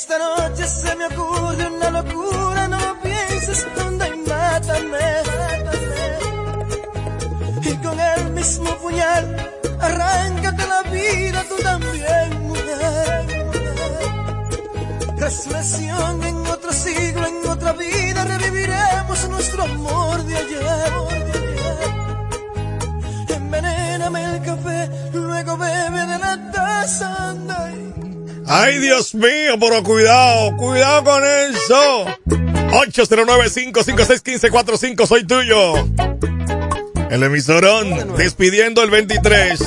Esta noche se me ocurre una locura, no lo pienses, anda y mátame. Y con el mismo puñal, arráncate la vida tú también, mujer. mujer. Resurrección en otro siglo, en otra vida, reviviremos nuestro amor de ayer. Envenéname el café, luego bebe de la taza, Ay, Dios mío, pero cuidado, cuidado con eso. 809-556-1545, soy tuyo. El emisorón, despidiendo el 23.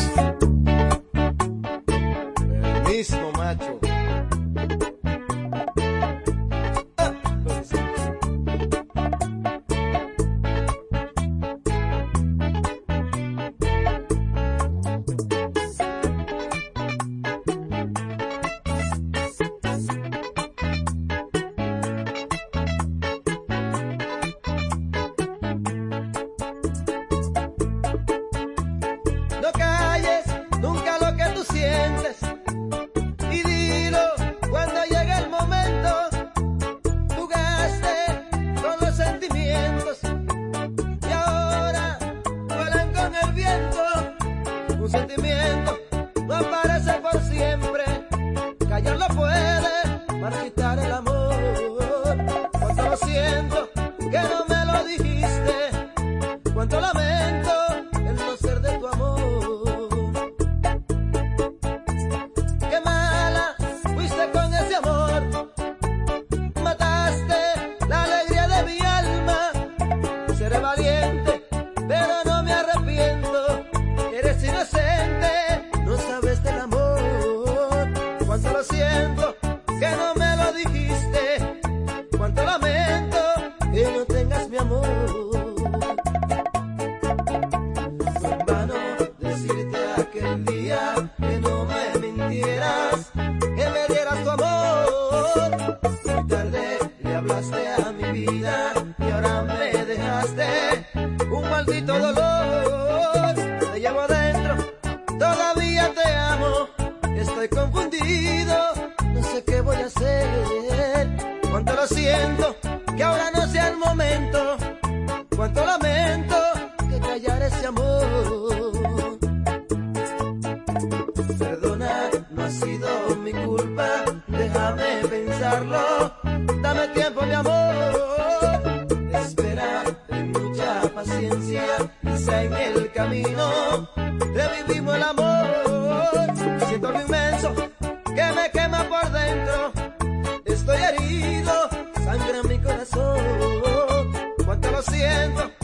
Dame tiempo, mi amor. Espera, ten mucha paciencia. Quizá en el camino revivimos el amor. Siento lo inmenso que me quema por dentro. Estoy herido, sangra en mi corazón. Cuánto lo siento.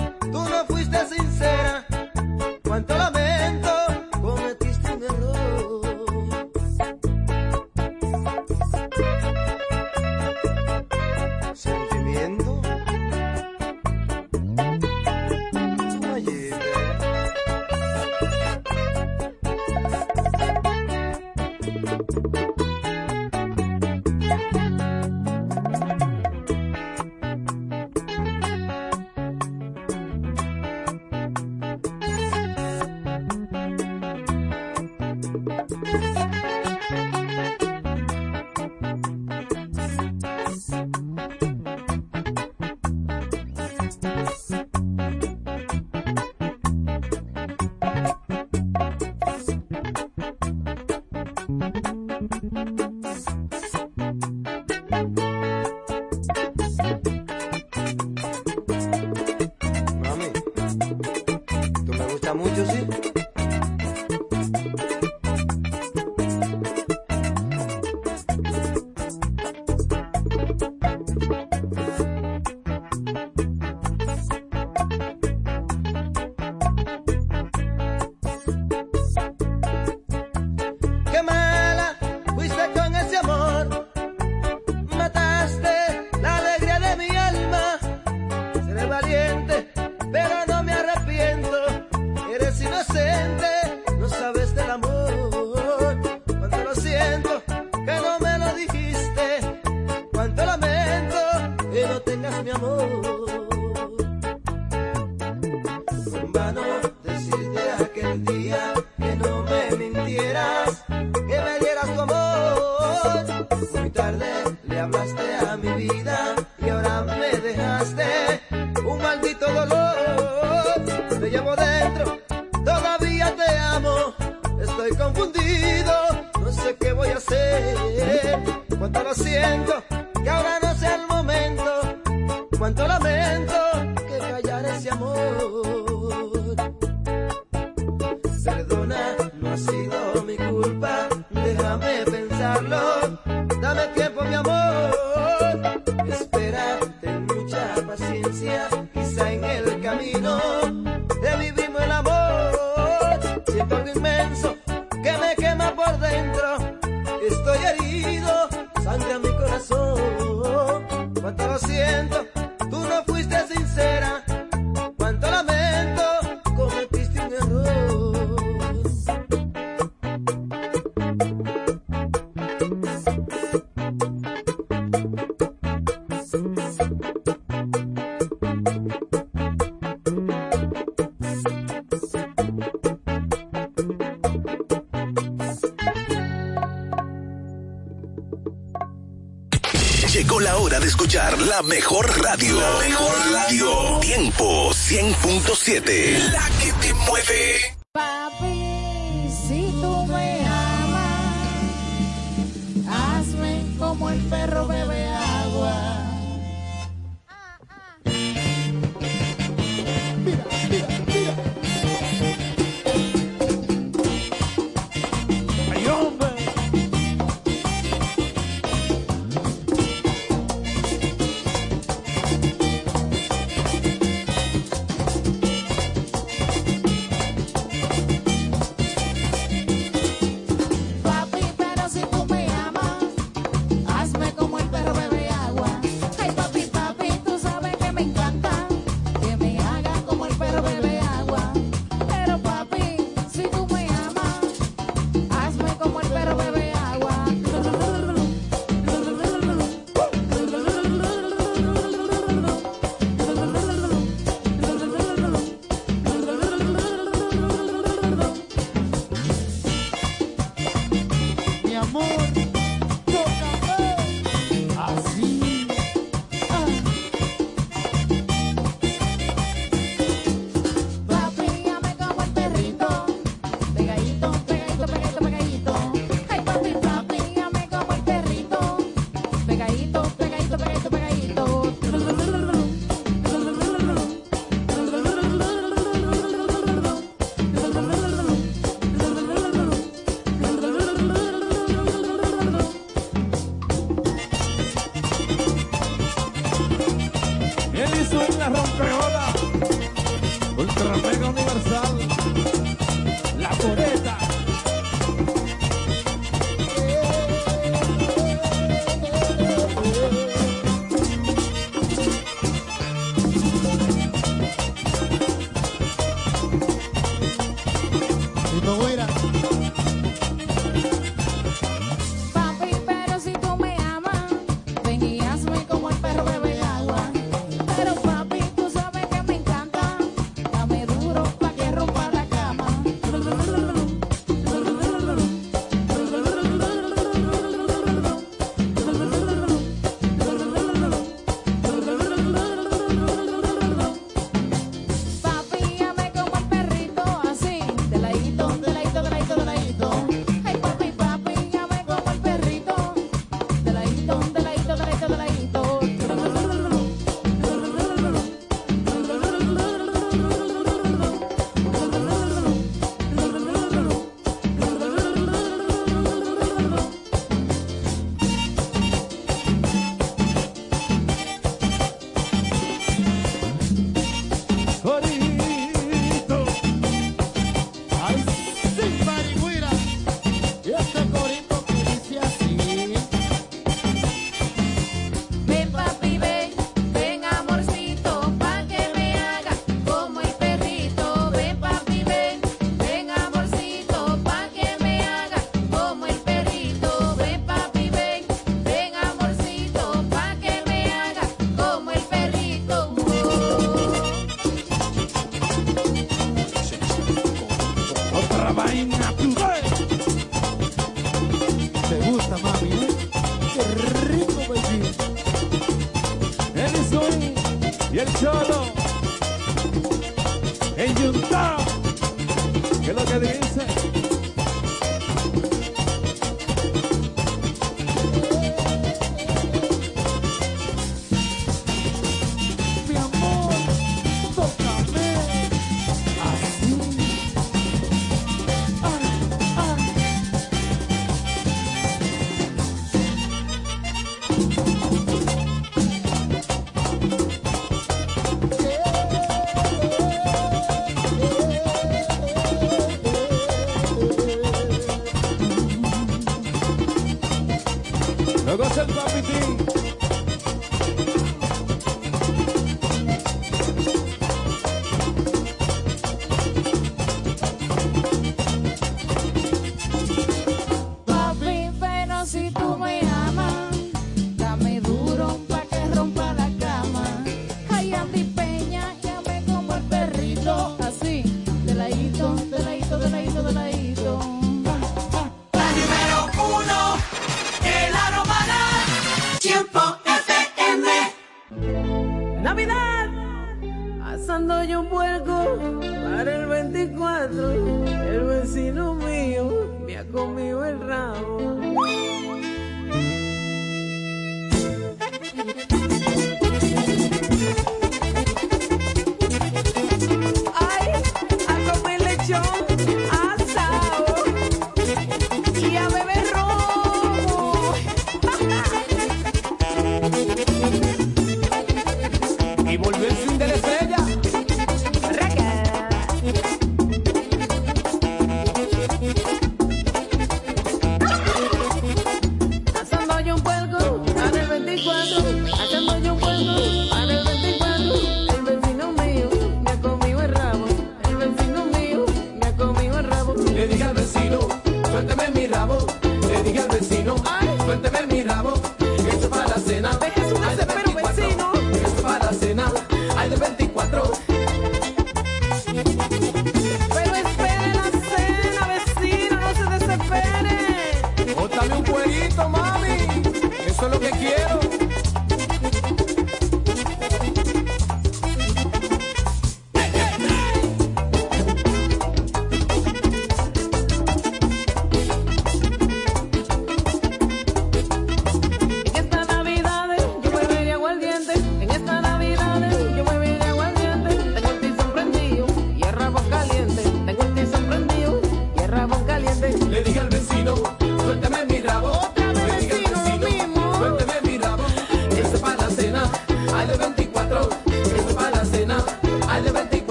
100.7.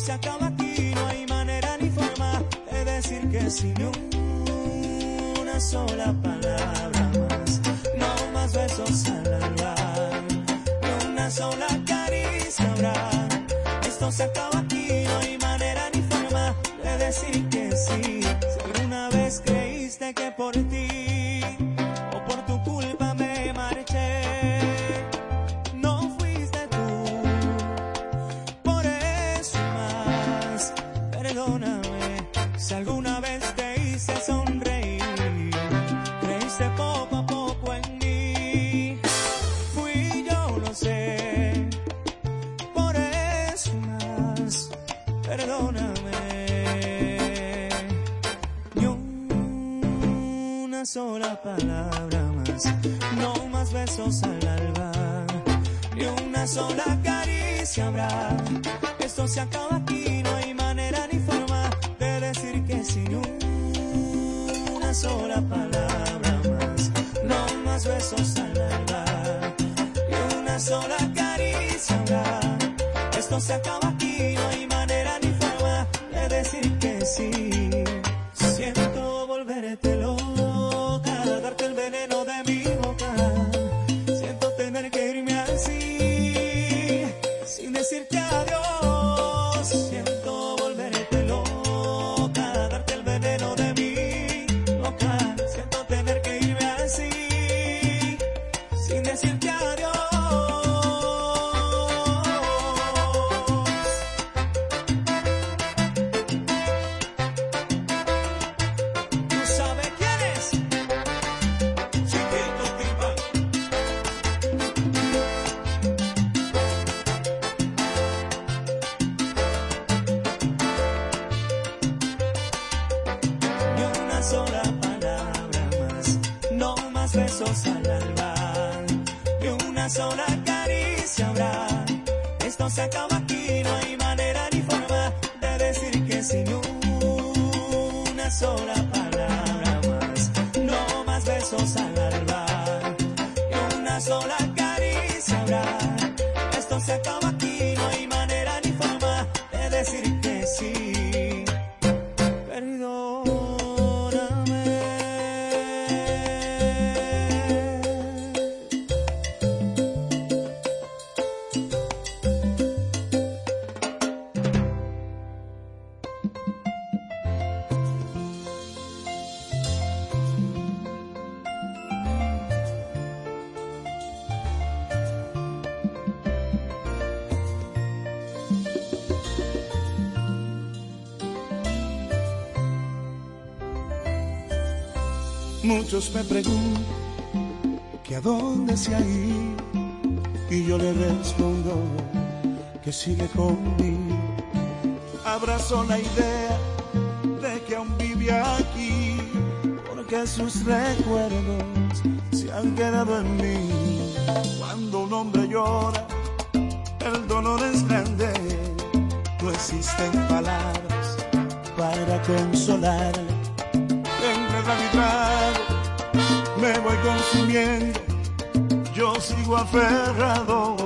se acabó. sola caricia habrá. Esto se acaba aquí, no hay manera ni forma de decir que sin una sola palabra más, no más besos al alba. Y una sola caricia habrá. Esto se acaba aquí, no hay manera ni forma de decir que sí. Muchos me preguntan que a dónde se ha ido y yo le respondo que sigue conmigo. Abrazo la idea de que aún vive aquí porque sus recuerdos se han quedado en mí. Cuando un hombre llora, el dolor es grande, no existen palabras para consolar. Entre la aferrado.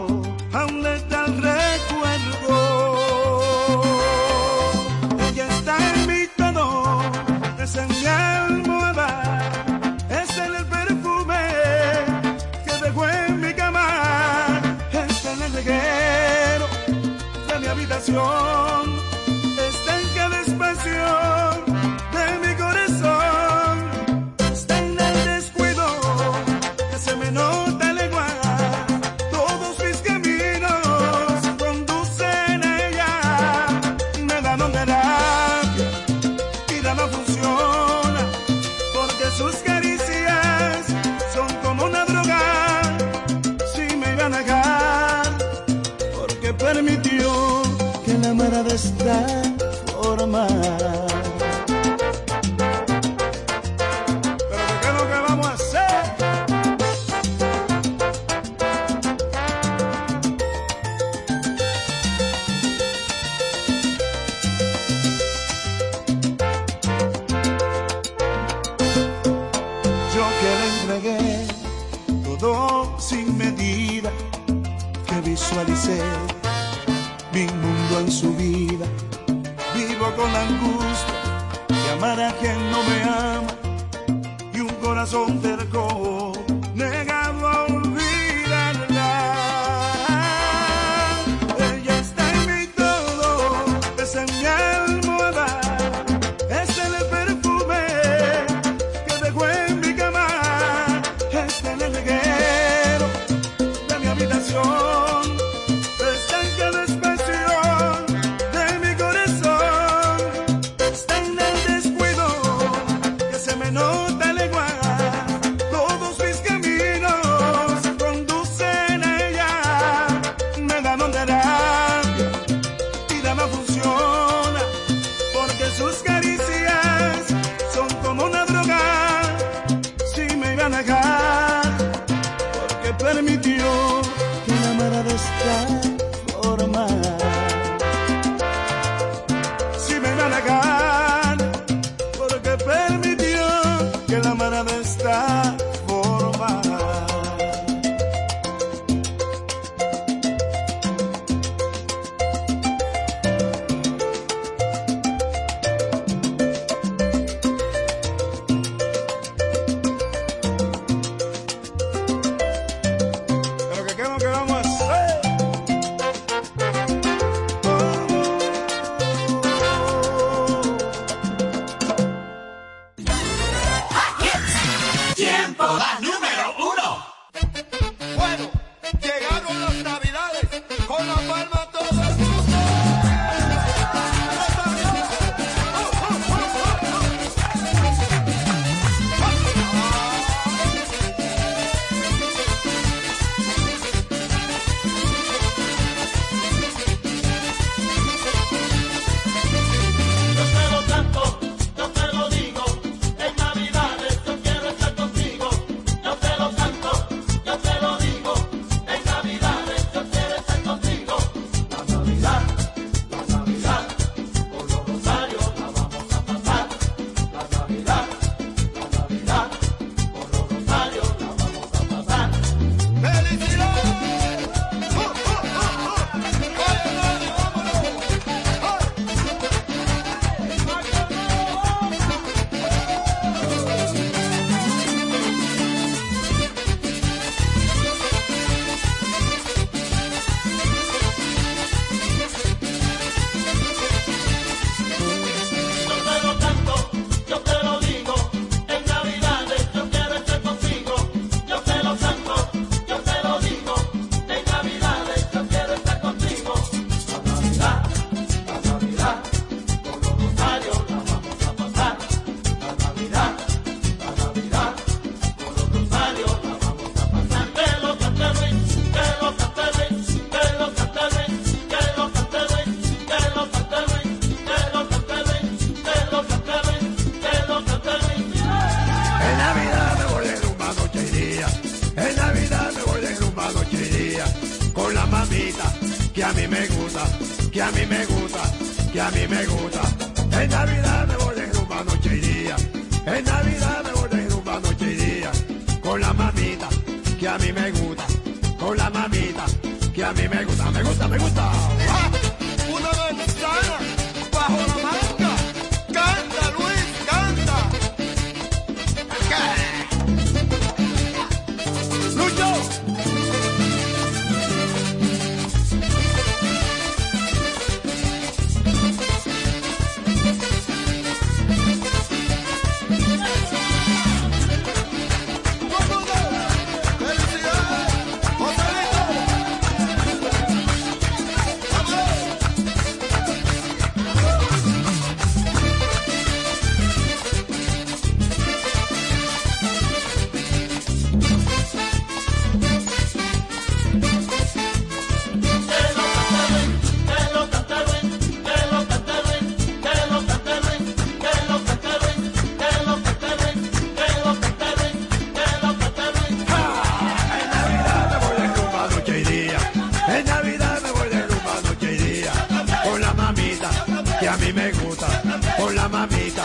fruta con la mamita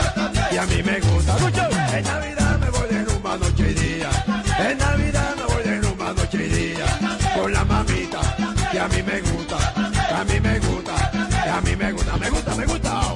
y a mí me gusta. En Navidad me voy de rumba noche y día. En Navidad me voy de rumba noche y día con la mamita y a mí me gusta. A mí me gusta. A mí me gusta. Me gusta, me gusta.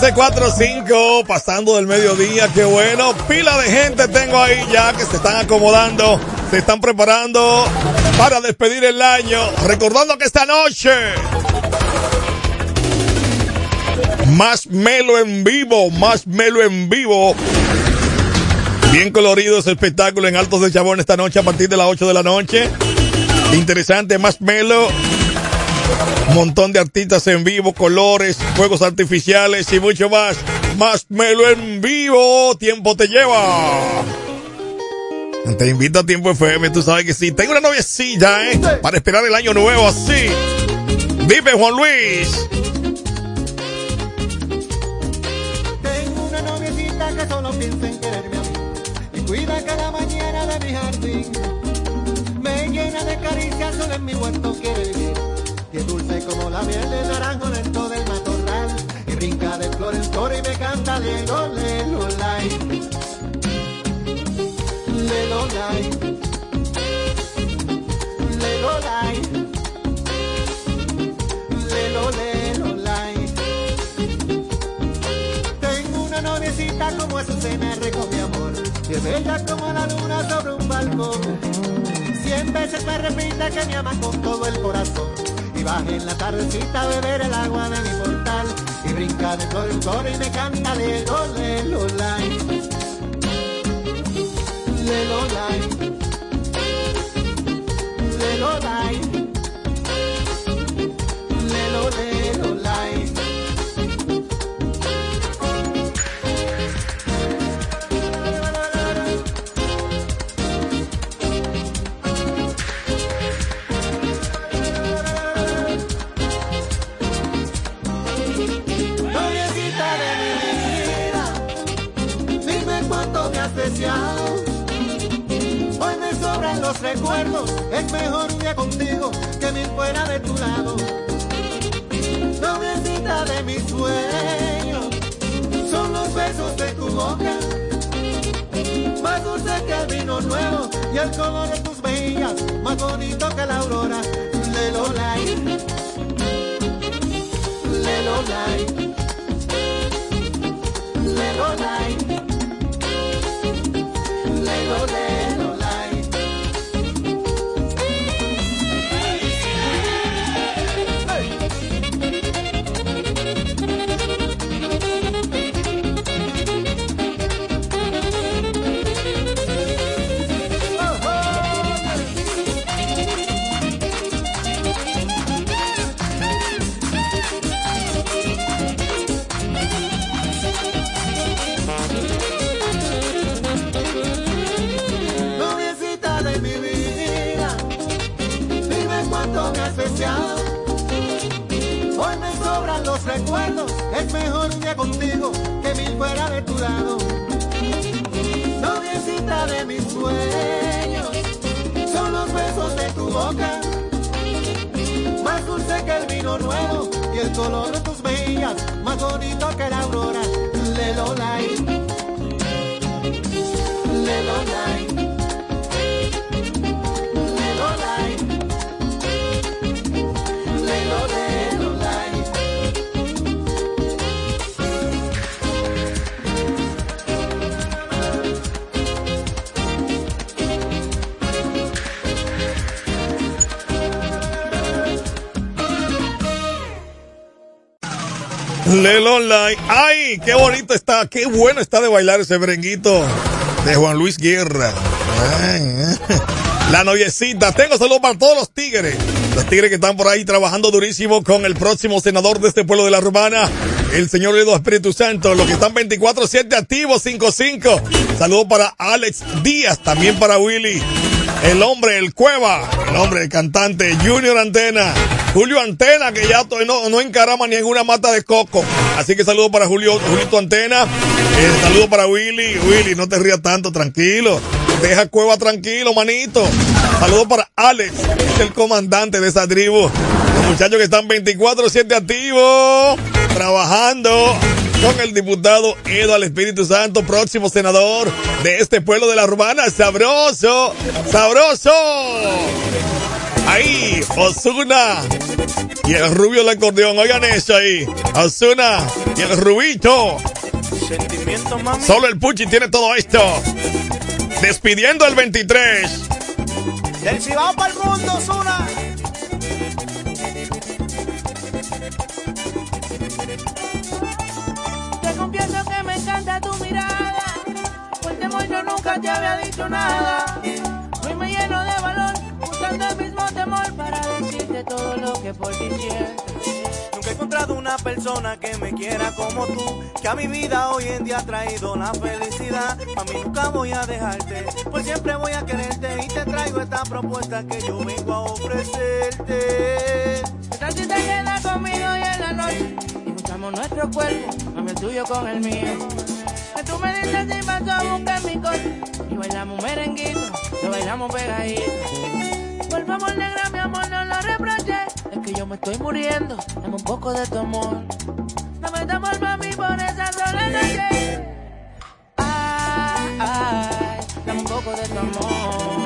556-1545, pasando del mediodía, qué bueno. Pila de gente tengo ahí ya que se están acomodando, se están preparando para despedir el año. Recordando que esta noche, más melo en vivo, más melo en vivo. Bien colorido ese espectáculo en Altos de Chabón esta noche a partir de las 8 de la noche. Interesante, más melo montón de artistas en vivo, colores, fuegos artificiales y mucho más. Más melo en vivo, tiempo te lleva. Te invito a Tiempo FM, tú sabes que sí. Tengo una noviecilla, ¿eh? Para esperar el año nuevo así. Dime, Juan Luis. Tengo una noviecita que solo piensa en quererme a mí y cuida cada mañana de mi jardín. Me llena de caricias, solo en mi huerto como la miel de naranjo dentro del matorral. Y brinca de flor en flor y me canta lelo, lelo, lai. Lelo, lai. Lelo, lai. Lelo, lelo, lai. Tengo una noviecita como Azucena rico mi amor Y es bella como la luna sobre un balcón Cien veces me repite que me ama con todo el corazón Y baja en la tardecita a beber el agua de mi portal. Y brinca de flor en flor y me canta lai Lelo, lai Lelo, lai tus mejillas, más bonito que la aurora. Lelo, lai. ¡Ay! ¡Qué bonito está! ¡Qué bueno está de bailar ese merenguito de Juan Luis Guerra! Eh. La noviecita. Tengo saludos para todos los tigres. Los tigres que están por ahí trabajando durísimo con el próximo senador de este pueblo de la Romana, el señor Edo Espíritu Santo. Los que están 24-7 activos, 5-5. Saludos para Alex Díaz, también para Willy. El hombre, el cueva, el hombre, el cantante, Junior Antena, Julio Antena, que ya no, no encarama ni en una mata de coco. Así que saludo para Julio, Julito Antena, eh, saludo para Willy, Willy, no te rías tanto, tranquilo. Deja cueva tranquilo, manito. Saludo para Alex, el comandante de esa tribu. Los muchachos que están 24-7 activos, trabajando con el diputado Edo al Espíritu Santo, próximo senador de este pueblo de la Urbana. Sabroso, sabroso. Ahí, Osuna. Y el rubio del acordeón. Oigan eso ahí. Osuna y el rubito. Sentimiento, mami. Solo el Puchi tiene todo esto. Despidiendo el 23. Del Cibao para el mundo, Zuna. Te confieso que me encanta tu mirada. Por temor yo nunca te había dicho nada. Buscando el mismo temor para decirte todo lo que por ti siento. Nunca he encontrado una persona que me quiera como tú, que a mi vida hoy en día ha traído la felicidad. A mí nunca voy a dejarte, pues siempre voy a quererte y te traigo esta propuesta que yo vengo a ofrecerte. Esta si te quedas conmigo y en la noche y juntamos nuestro cuerpo, mami el tuyo con el mío. Que tú me dices si paso a buscar mi coche y bailamos merenguito, lo bailamos pegadito. Por favor, negra, mi amor, no lo reproches. Es que yo me estoy muriendo, dame un poco de tu amor. Dame tu amor, mami, por esa sola noche. Ay, ay, dame un poco de tu amor.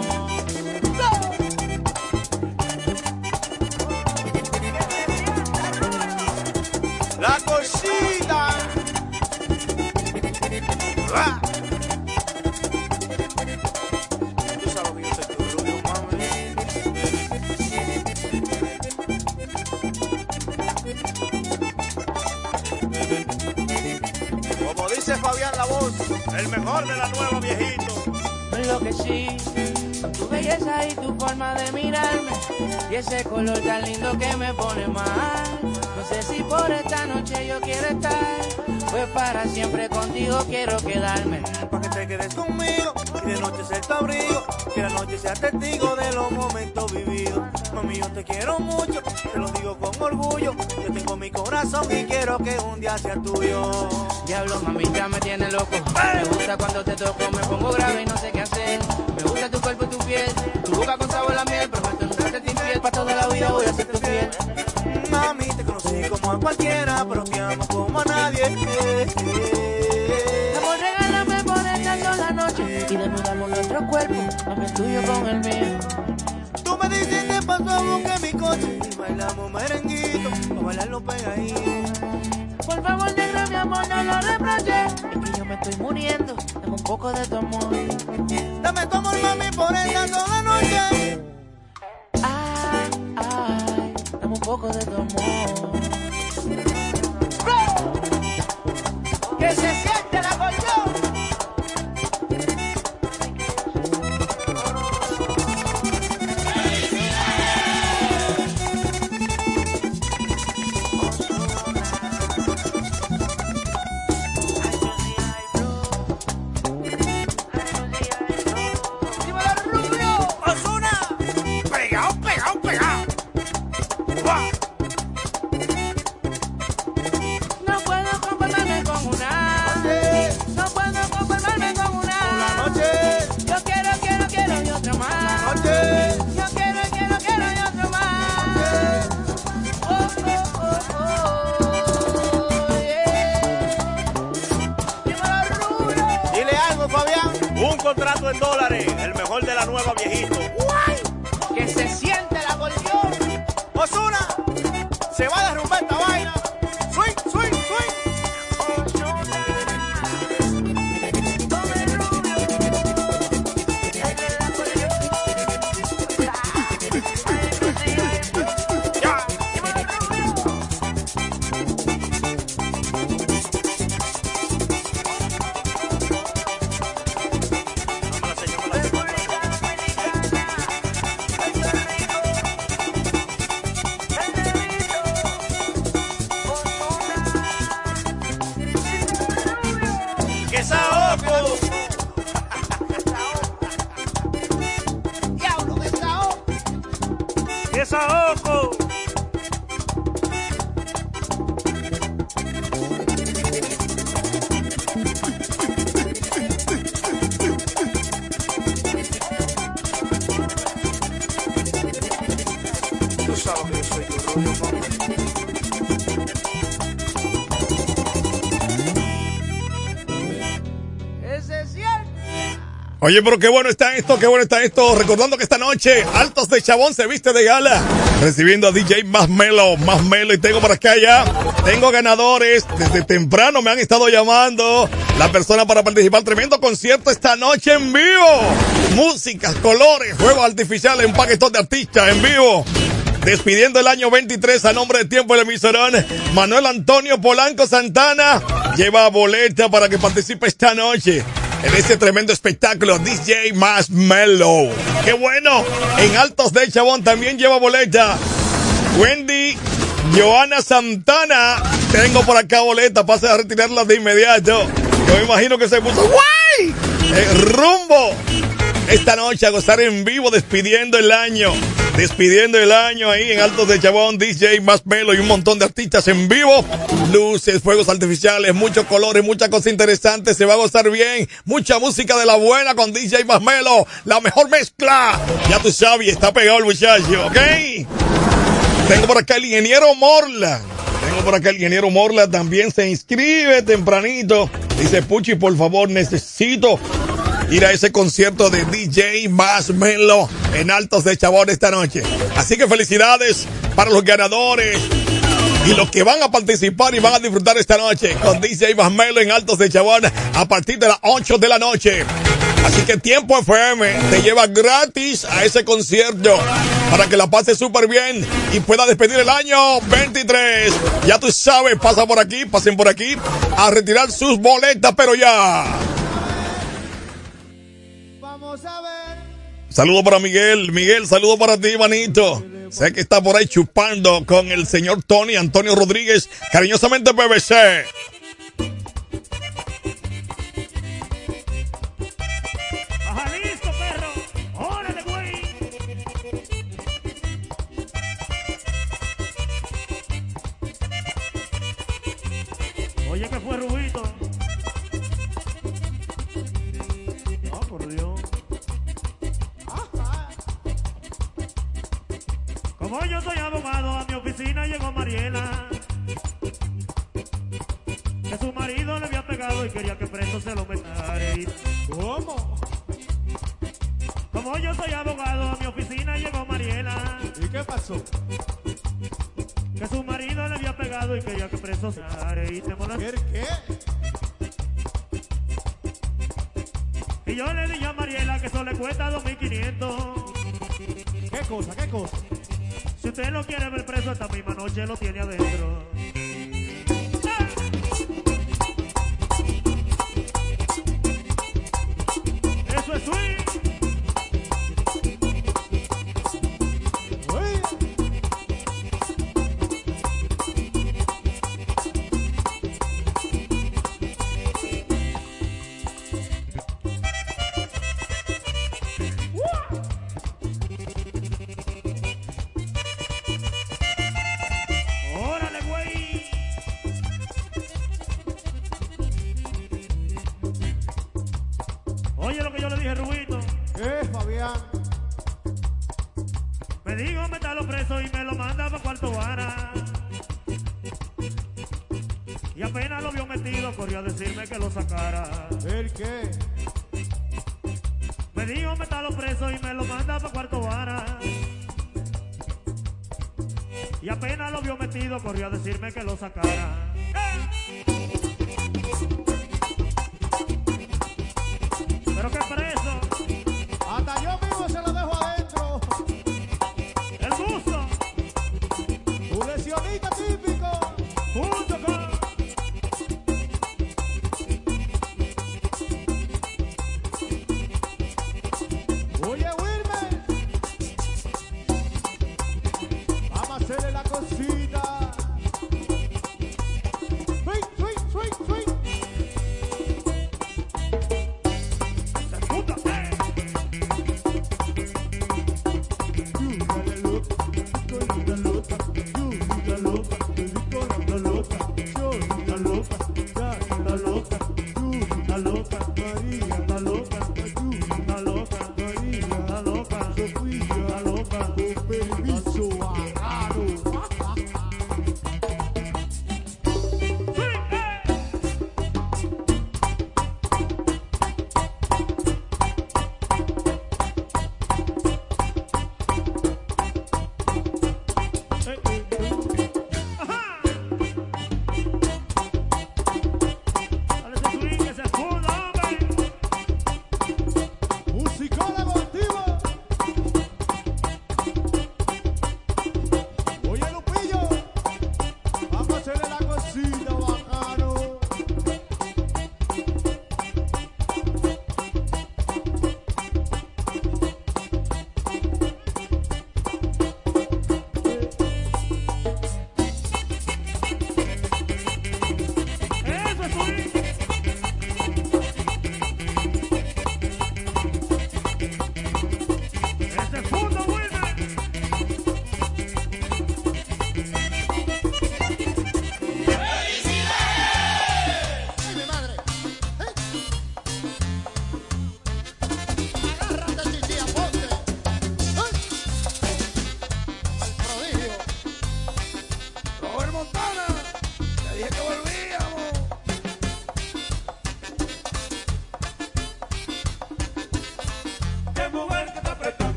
La cosita. El mejor de la nueva viejito. Me enloquecí con tu belleza y tu forma de mirarme y ese color tan lindo que me pone mal. No sé si por esta noche yo quiero estar, pues para siempre contigo quiero quedarme. para que te quedes conmigo y de noche ser tu abrigo, que la noche sea testigo de los momentos vividos. Mami, yo te quiero mucho, te lo digo con orgullo. Yo corazón y quiero que un día sea tuyo. Diablo, mami, ya me tiene loco. Me gusta cuando te toco, me pongo grave y no sé qué hacer. Me gusta tu cuerpo y tu piel, tu boca con sabor a miel, prometo nunca te infiel. Para toda la vida voy a ser tu fiel. Mami, te conocí como a cualquiera, pero estoy muriendo, dame un poco de tu amor. Dame tu amor, mami, por esta sola Oye, pero qué bueno está esto, qué bueno está esto. Recordando que esta noche Altos de Chabón se viste de gala. Recibiendo a DJ Más Melo, Más Melo. Y tengo por acá ya, tengo ganadores. Desde temprano me han estado llamando. La persona para participar. Tremendo concierto esta noche en vivo. Músicas, colores, juegos artificiales, un paquetón de artistas en vivo. Despidiendo el año 23 a nombre de Tiempo el Emisorón, Manuel Antonio Polanco Santana lleva boleta para que participe esta noche en este tremendo espectáculo DJ Más Mellow. ¡Qué bueno! En Altos de Chabón también lleva boleta. Wendy Joana Santana. Tengo por acá boleta, pase a retirarla de inmediato. Yo me imagino que se puso ¡guay! Eh, rumbo esta noche a gozar en vivo despidiendo el año. Despidiendo el año ahí en Altos de Chabón, DJ Más Melo y un montón de artistas en vivo. Luces, fuegos artificiales, muchos colores, muchas cosas interesantes. Se va a gozar bien. Mucha música de la buena con DJ Más Melo. La mejor mezcla. Ya tú sabes, está pegado el muchacho, ¿ok? Tengo por acá el ingeniero Morla. Tengo por acá el ingeniero Morla también se inscribe tempranito. Dice Puchi, por favor, necesito ir a ese concierto de DJ Más Melo en Altos de Chabón esta noche. Así que felicidades para los ganadores y los que van a participar y van a disfrutar esta noche con DJ Más Melo en Altos de Chabón a partir de las 8 de la noche. Así que Tiempo FM te lleva gratis a ese concierto para que la pases súper bien y pueda despedir el año 23. Ya tú sabes, pasa por aquí, pasen por aquí a retirar sus boletas, pero ya. Saludo para Miguel. Miguel, saludo para ti, manito. Sé que está por ahí chupando con el señor Tony Antonio Rodríguez, cariñosamente BBC. Como yo soy abogado, a mi oficina llegó Mariela. Que su marido le había pegado y quería que preso se lo metiera. ¿Cómo? Como yo soy abogado, a mi oficina llegó Mariela. ¿Y qué pasó? Que su marido le había pegado y quería que preso se y te molestó. ¿Qué? Y yo le dije a Mariela que eso le cuesta 2.500. ¿Qué cosa? ¿Qué cosa? Usted lo quiere ver preso esta misma noche, lo tiene adentro.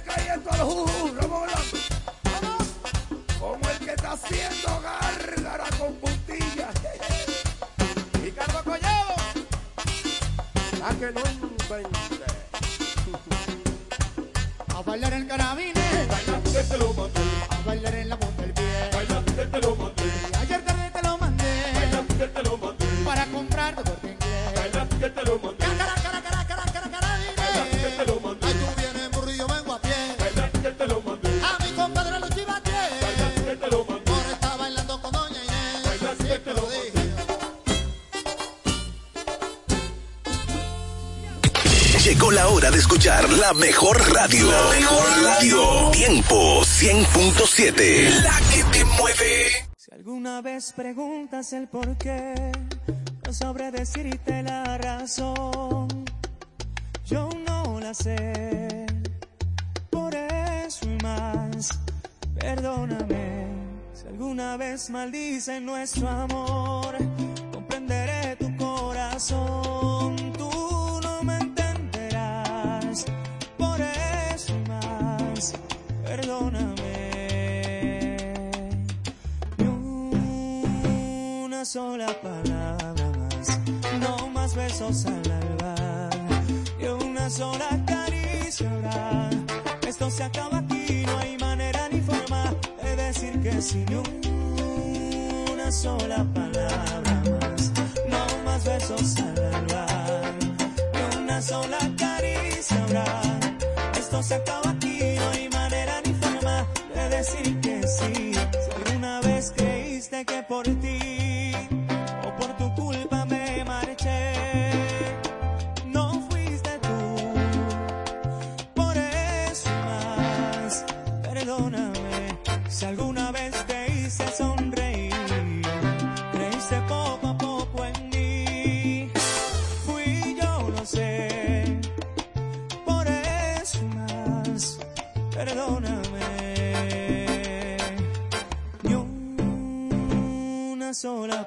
Sabes cómo le cae esto a los juju. Como el que está haciendo gárgara con puntillas. Ricardo Collado. La que no invente. A bailar el carabine. A bailar en la punta del pie. Ayer tarde te lo mandé. Para comprar tu corte inglés. Cara, cara, cara, cara, escuchar la mejor radio. Mejor radio. Tiempo 100.7. La que te mueve. Si alguna vez preguntas el por qué, no sabré decirte la razón. Yo no la sé. Por eso y más, perdóname. Si alguna vez maldicen nuestro amor, besos y una sola caricia habrá. Esto se acaba aquí, no hay manera ni forma de decir que sí, ni una sola palabra más, no más besos al alba, y una sola caricia habrá. Esto se acaba aquí, no hay manera ni forma de decir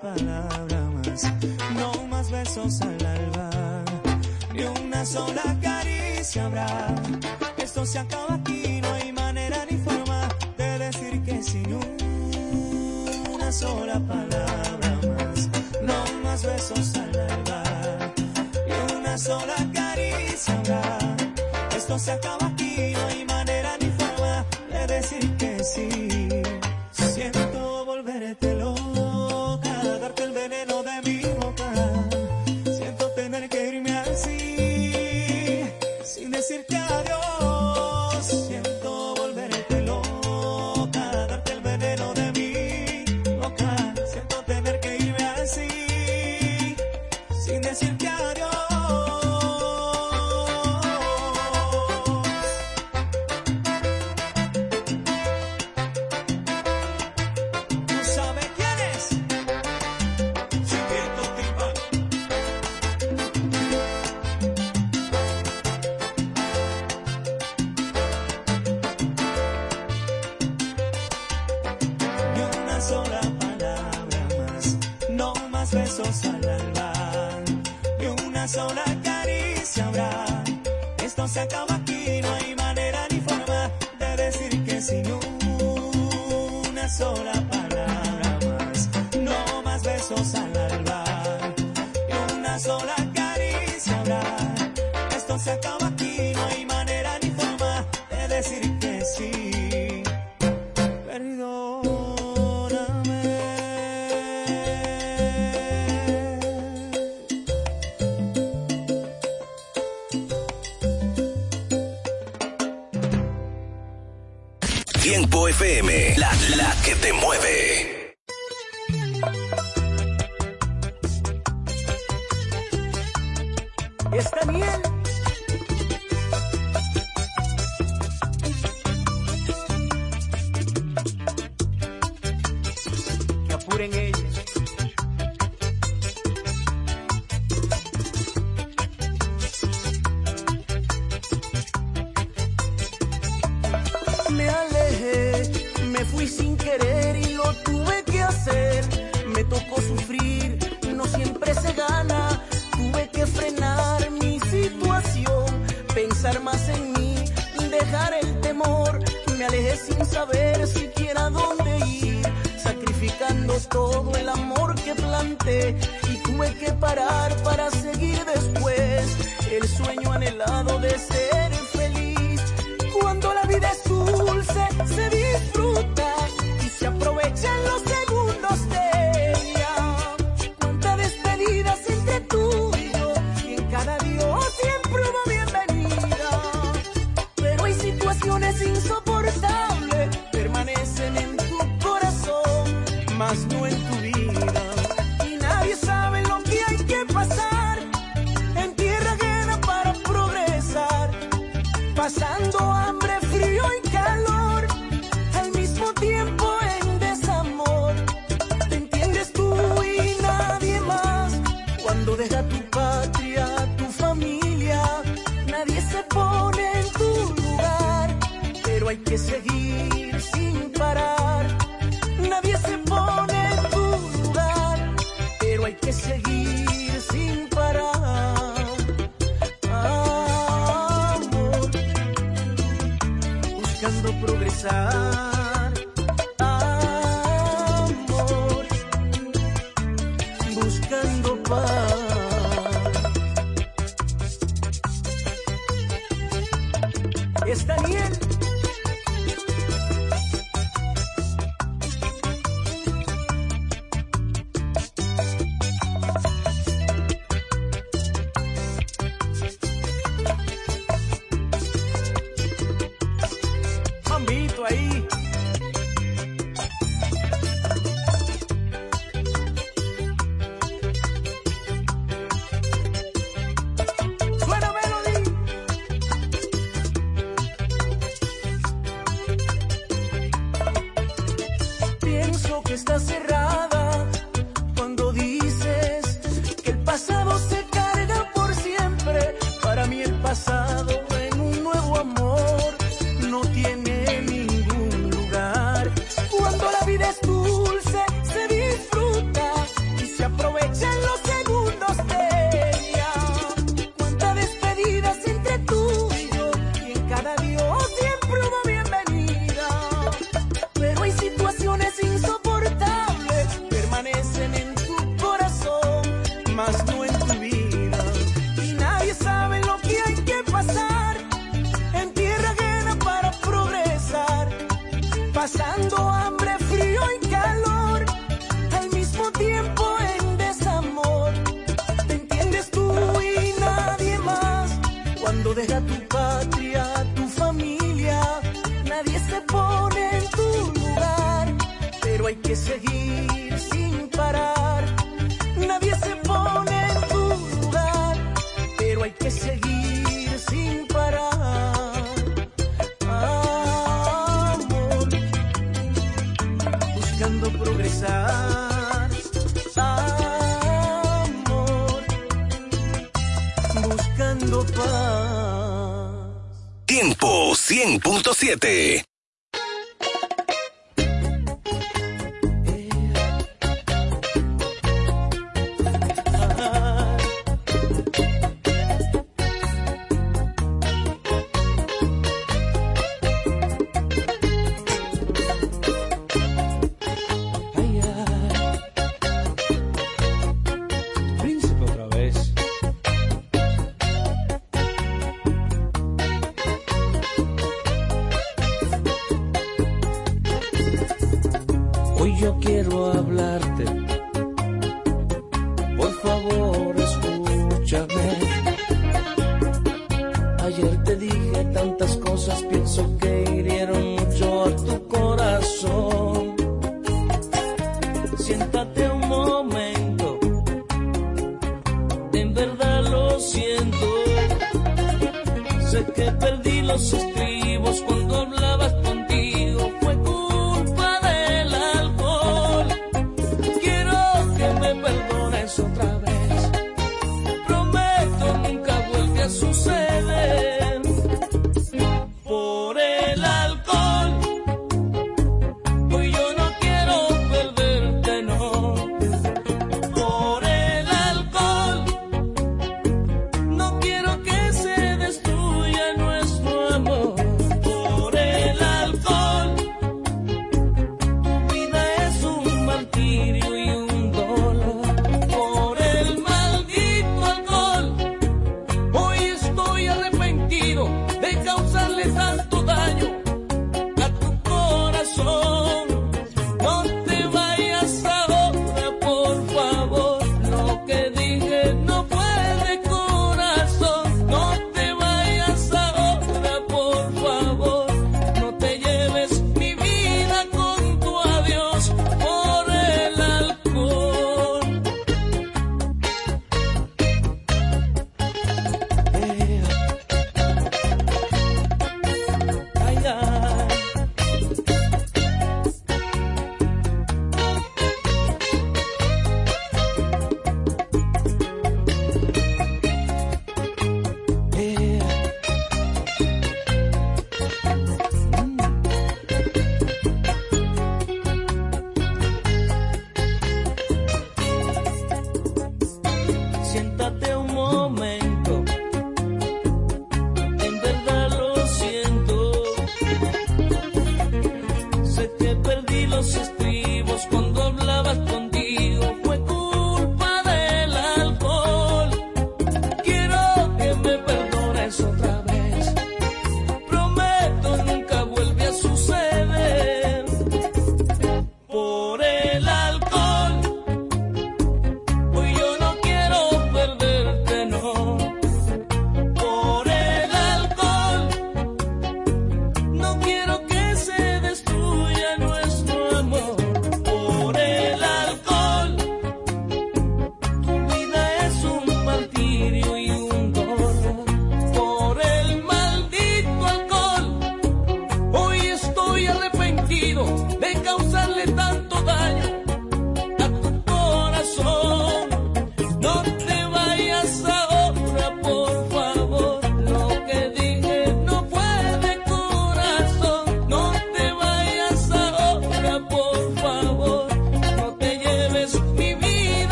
palabra más, no más besos al alba, ni una sola caricia habrá. Esto se acaba aquí, no hay manera ni forma de decir que sin una sola palabra más, no más besos al alba, y una sola caricia habrá. Esto se acaba que seguir sin parar. Nadie se pone en tu lugar, pero hay que seguir sin parar. Amor, buscando progresar. 100.7.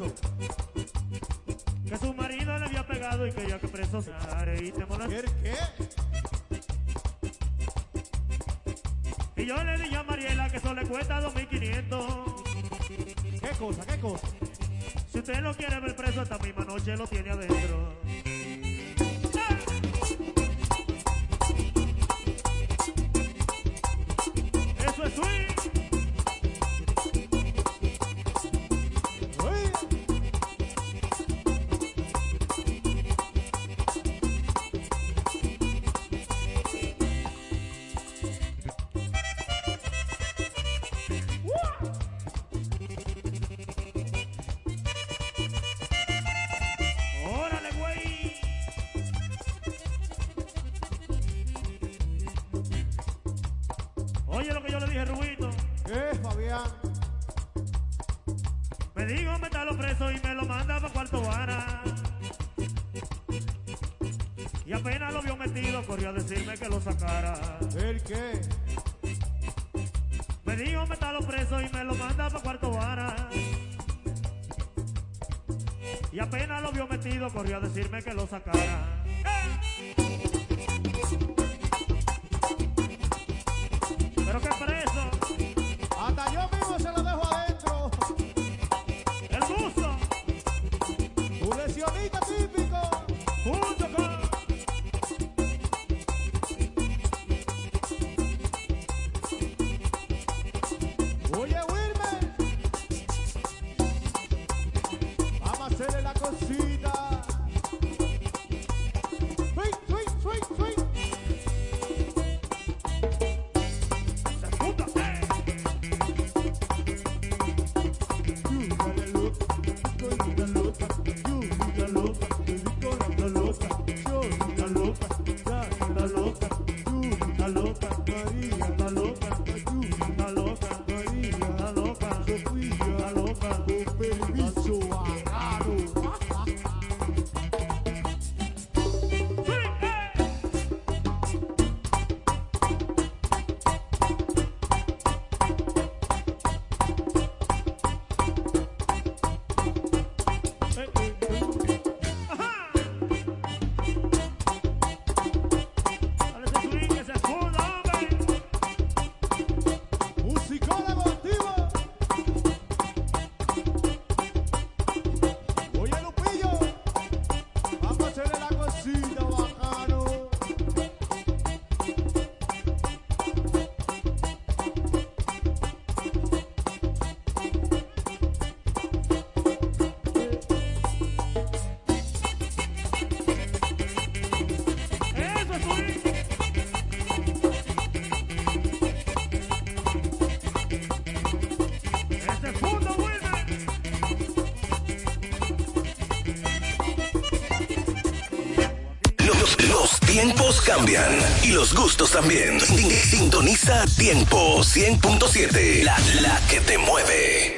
Que su marido le había pegado y quería que preso se lo y te molestó. ¿Qué? Y yo le dije a Mariela que eso le cuesta 2.500. ¿Qué cosa? ¿Qué cosa? Si usted lo quiere ver preso esta misma noche, lo tiene adentro. Oye Rubito. ¿Qué, Fabián? Me dijo meterlo preso y me lo manda para cuarto vara. Y apenas lo vio metido, corrió a decirme que lo sacara. ¿El qué? Me dijo meterlo preso y me lo manda para cuarto vara. Y apenas lo vio metido, corrió a decirme que lo sacara. Tiempos cambian y los gustos también. Sin- Sintoniza Tiempo 100.7, la, la que te mueve.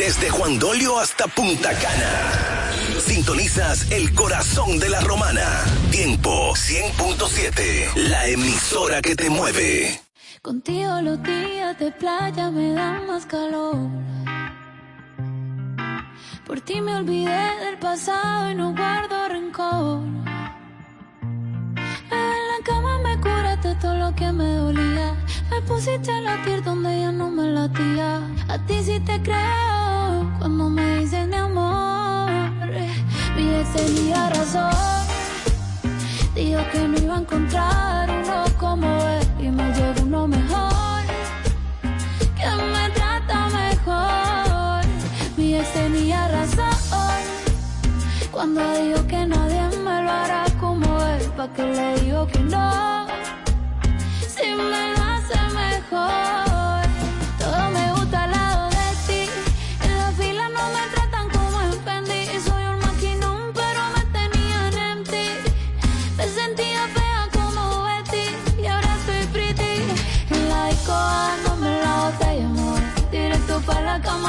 Desde Juan Dolio hasta Punta Cana. Sintonizas el corazón de la romana. Tiempo 100.7. La emisora que te mueve. Contigo los días de playa me dan más calor. Por ti me olvidé del pasado y no guardo rencor. En la cama me curaste todo lo que me dolía. Me pusiste a latir donde ya no me latía. A ti sí te creo cuando me dices mi amor. Mi ex tenía razón. Dijo que no iba a encontrar uno como él y me llegó uno mejor. Que me trata mejor. Mi ex tenía razón. Cuando dijo que nadie me lo hará como él, pa' que le digo que no. Si me lo hace mejor.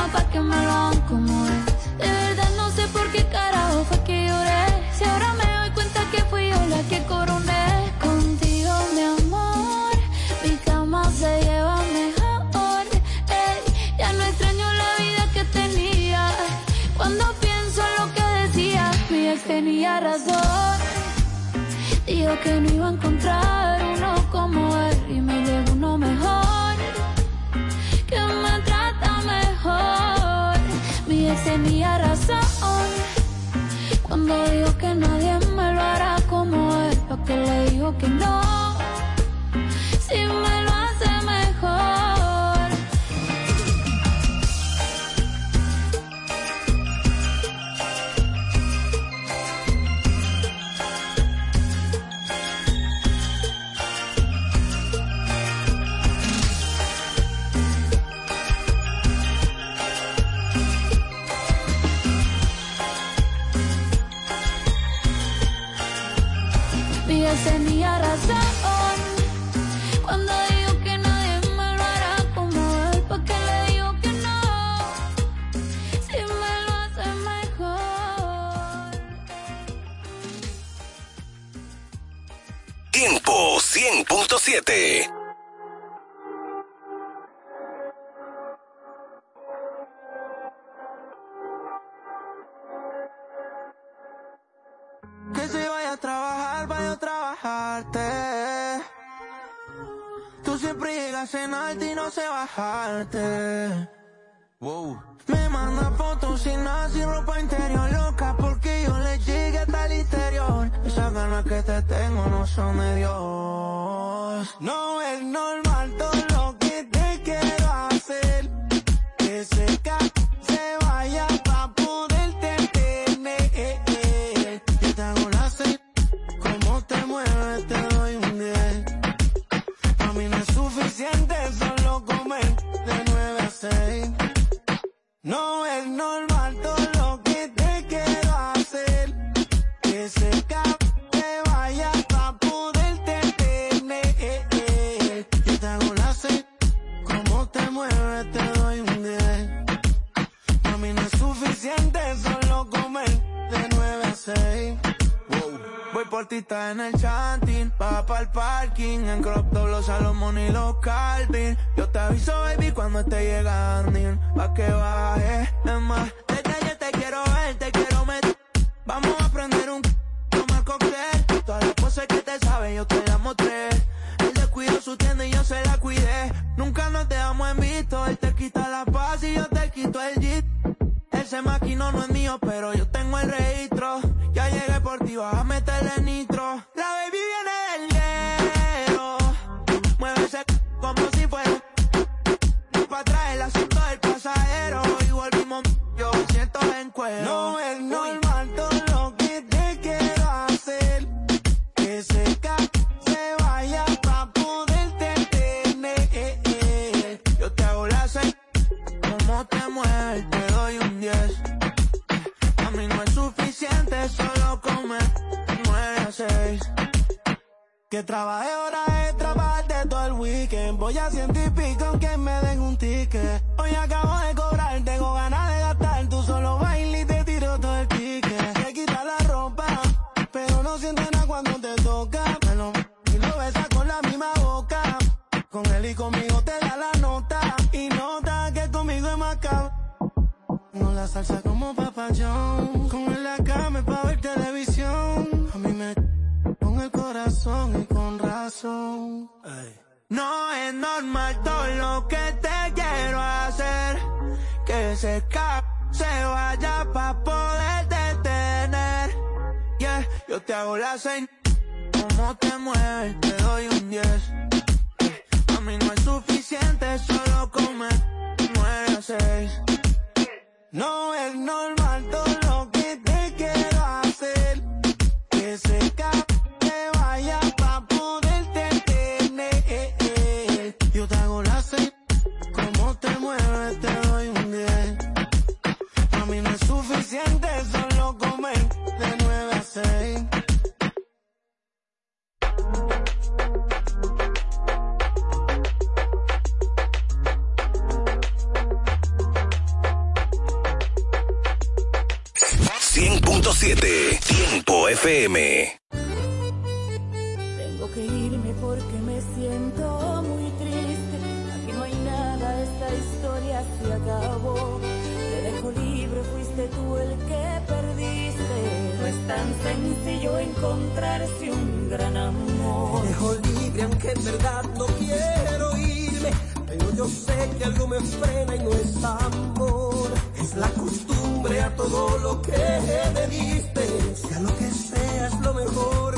Cama pa' que me lo hagan como. De verdad no sé por qué carajo fue que lloré. Si ahora me doy cuenta que fui yo la que coroné. Contigo, mi amor, mi cama se lleva mejor. Ey, ya no extraño la vida que tenía. Cuando pienso en lo que decía, mi ex tenía razón. Dijo que no iba a encontrar que le digo que no. Tiempo 100.7. Que se vaya a trabajar, vaya a trabajarte. Tú siempre llegas en alto y no sé bajarte. Que te tengo no son de Dios. No es normal Se escape, se vaya pa' poder detener. Yeah, yo te hago la señ. Como te mueves, te doy un 10. A mí no es suficiente solo comer 9 a 6. No es normal todo lo que te quiero hacer. Que se escape, 7, Tiempo FM. Tengo que irme porque me siento muy triste. Aquí no hay nada, esta historia se acabó. Te dejo libre, fuiste tú el que perdiste. No es tan sencillo encontrarse un gran amor. Te dejo libre, aunque en verdad no quiero irme. Pero yo sé que algo me frena y no es amor. La costumbre a todo lo que me diste, sea lo que sea es lo mejor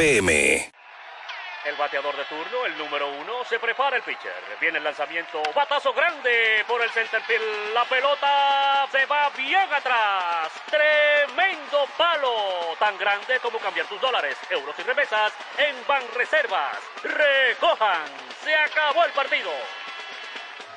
FM. El bateador de turno, el número uno, se prepara el pitcher. Viene el lanzamiento, batazo grande por el center field. La pelota se va bien atrás. Tremendo palo, tan grande como cambiar tus dólares, euros y remesas en Banreservas. Recojan, se acabó el partido.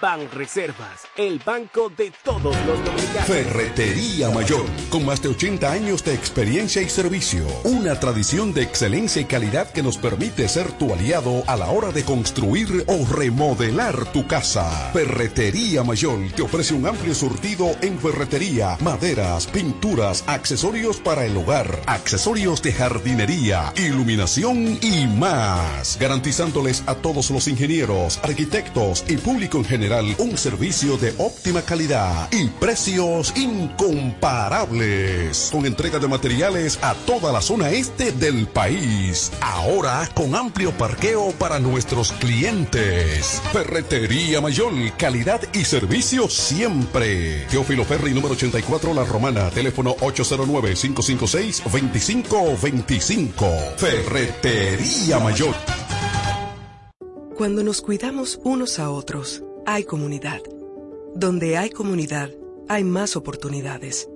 Ban Reservas, el banco de todos los dominicanos. Ferretería Mayor, con más de 80 años de experiencia y servicio. Una tradición de excelencia y calidad que nos permite ser tu aliado a la hora de construir o remodelar tu casa. Ferretería Mayor te ofrece un amplio surtido en ferretería, maderas, pinturas, accesorios para el hogar, accesorios de jardinería, iluminación y más. Garantizándoles a todos los ingenieros, arquitectos y público en general un servicio de óptima calidad y incomparables. Con entrega de materiales a toda la zona este del país. Ahora con amplio parqueo para nuestros clientes. Ferretería Mayor, calidad y servicio siempre. Teófilo Ferri número 84 La Romana, teléfono 809-556-2525. Ferretería Mayor. Cuando nos cuidamos unos a otros, hay comunidad. Donde hay comunidad, hay más oportunidades.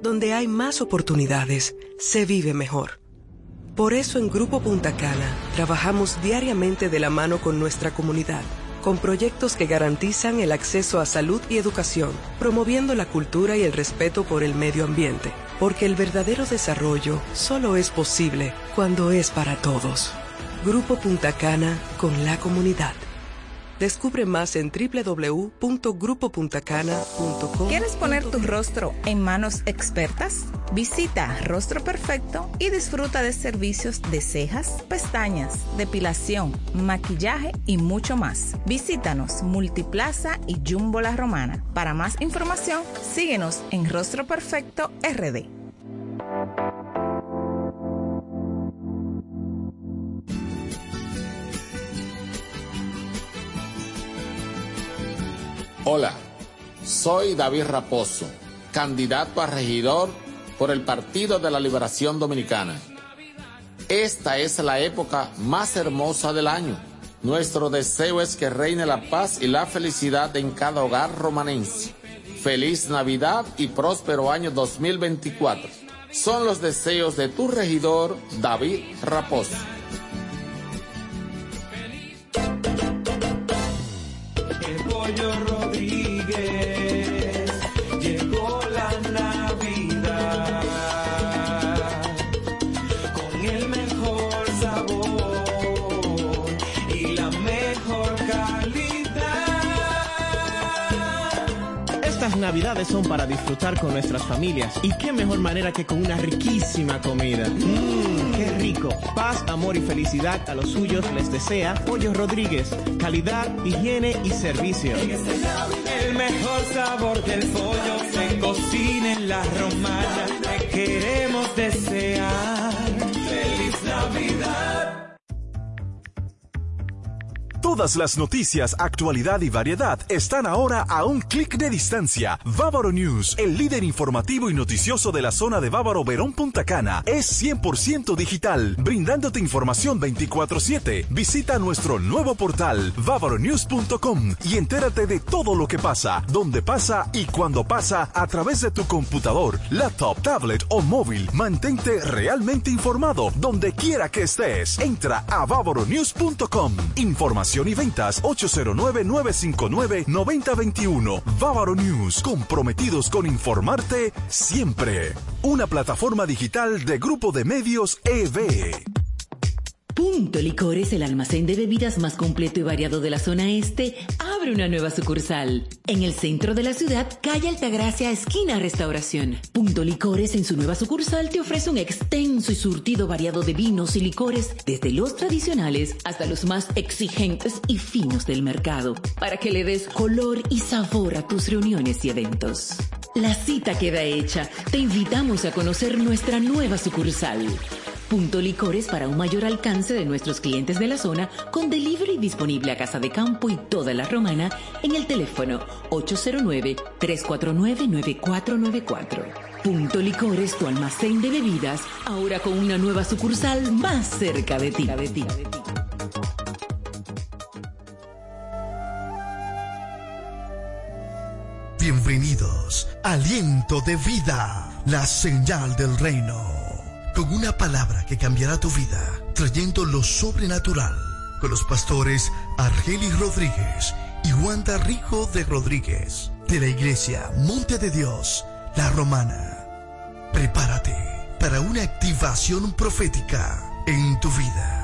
Donde hay más oportunidades, se vive mejor. Por eso en Grupo Punta Cana trabajamos diariamente de la mano con nuestra comunidad, con proyectos que garantizan el acceso a salud y educación, promoviendo la cultura y el respeto por el medio ambiente, porque el verdadero desarrollo solo es posible cuando es para todos. Grupo Punta Cana con la comunidad. Descubre más en www.grupopuntacana.com. ¿Quieres poner tu rostro en manos expertas? Visita Rostro Perfecto y disfruta de servicios de cejas, pestañas, depilación, maquillaje y mucho más. Visítanos Multiplaza y Jumbo La Romana. Para más información, síguenos en Rostro Perfecto RD. Hola, soy David Raposo, candidato a regidor por el Partido de la Liberación Dominicana. Esta es la época más hermosa del año. Nuestro deseo es que reine la paz y la felicidad en cada hogar romanense. Feliz Navidad y próspero año 2024. Son los deseos de tu regidor, David Raposo. Pollo Rodríguez Estas navidades son para disfrutar con nuestras familias y qué mejor manera que con una riquísima comida. Mmm, qué rico. Paz, amor y felicidad a los suyos les desea Pollo Rodríguez. Calidad, higiene y servicio. El mejor sabor del pollo se cocina en la romana. Te queremos desear. Todas las noticias, actualidad y variedad están ahora a un clic de distancia. Bávaro News, el líder informativo y noticioso de la zona de Bávaro Verón Punta Cana, es 100% digital, brindándote información 24/7. Visita nuestro nuevo portal bavaronews.com y entérate de todo lo que pasa, dónde pasa y cuándo pasa a través de tu computador, laptop, tablet o móvil. Mantente realmente informado donde quiera que estés. Entra a bavaronews.com. Información y ventas 809-959-9021. Bávaro News, comprometidos con informarte siempre. Una plataforma digital de Grupo de Medios EB. Punto Licores, el almacén de bebidas más completo y variado de la zona este, abre una nueva sucursal. En el centro de la ciudad, calle Altagracia, esquina Restauración. Punto Licores en su nueva sucursal te ofrece un extenso y surtido variado de vinos y licores, desde los tradicionales hasta los más exigentes y finos del mercado, para que le des color y sabor a tus reuniones y eventos. La cita queda hecha. Te invitamos a conocer nuestra nueva sucursal. Punto Licores para un mayor alcance de nuestros clientes de la zona con delivery disponible a Casa de Campo y toda la Romana en el teléfono 809-349-9494. Punto Licores, tu almacén de bebidas, ahora con una nueva sucursal más cerca de ti. De ti. Bienvenidos, aliento de vida, la señal del reino, con una palabra que cambiará tu vida, trayendo lo sobrenatural con los pastores Argelis Rodríguez y Wanda Rijo de Rodríguez de la iglesia Monte de Dios, La Romana. Prepárate para una activación profética en tu vida.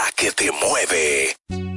la que te mueve.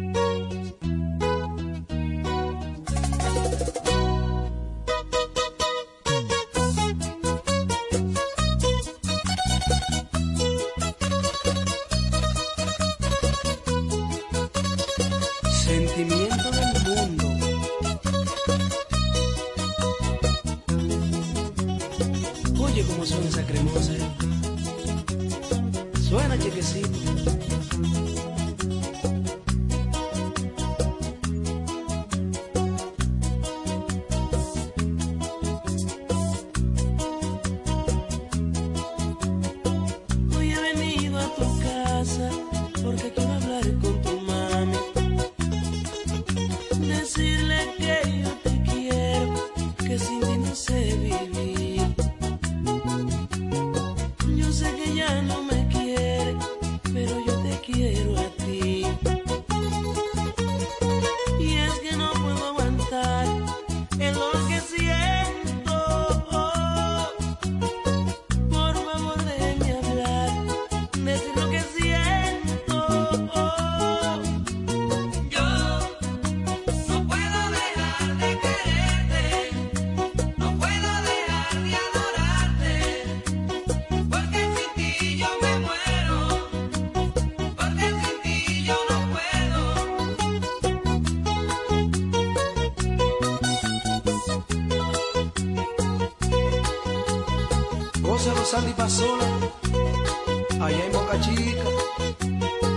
allá en Boca Chica.